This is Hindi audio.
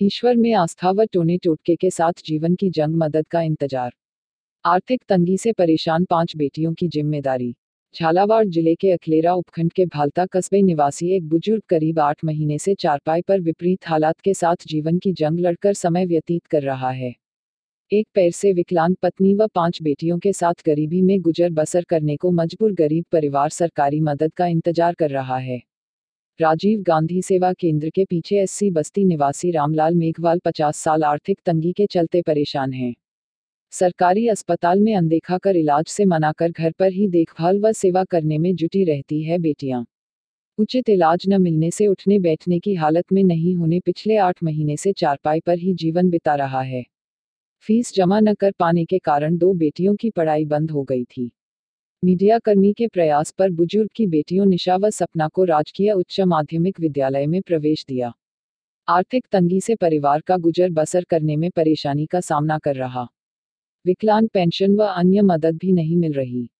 ईश्वर में आस्था व टोने टोटके के साथ जीवन की जंग मदद का इंतज़ार। आर्थिक तंगी से परेशान पाँच बेटियों की ज़िम्मेदारी। झालावाड़ ज़िले के अखलेरा उपखंड के भालता कस्बे निवासी एक बुज़ुर्ग करीब आठ महीने से चारपाई पर विपरीत हालात के साथ जीवन की जंग लड़कर समय व्यतीत कर रहा है। एक पैर से विकलांग पत्नी व पाँच बेटियों के साथ गरीबी में गुजर बसर करने को मजबूर गरीब परिवार सरकारी मदद का इंतज़ार कर रहा है। राजीव गांधी सेवा केंद्र के पीछे एससी बस्ती निवासी रामलाल मेघवाल 50 साल आर्थिक तंगी के चलते परेशान हैं। सरकारी अस्पताल में अनदेखा कर इलाज से मनाकर घर पर ही देखभाल व सेवा करने में जुटी रहती है बेटियाँ। उचित इलाज न मिलने से उठने बैठने की हालत में नहीं होने पिछले आठ महीने से चारपाई पर ही जीवन बिता रहा है। फ़ीस जमा न कर पाने के कारण दो बेटियों की पढ़ाई बंद हो गई थी। मीडिया कर्मी के प्रयास पर बुज़ुर्ग की बेटियों निशा व सपना को राजकीय उच्च माध्यमिक विद्यालय में प्रवेश दिया। आर्थिक तंगी से परिवार का गुजर बसर करने में परेशानी का सामना कर रहा। विकलांग पेंशन व अन्य मदद भी नहीं मिल रही।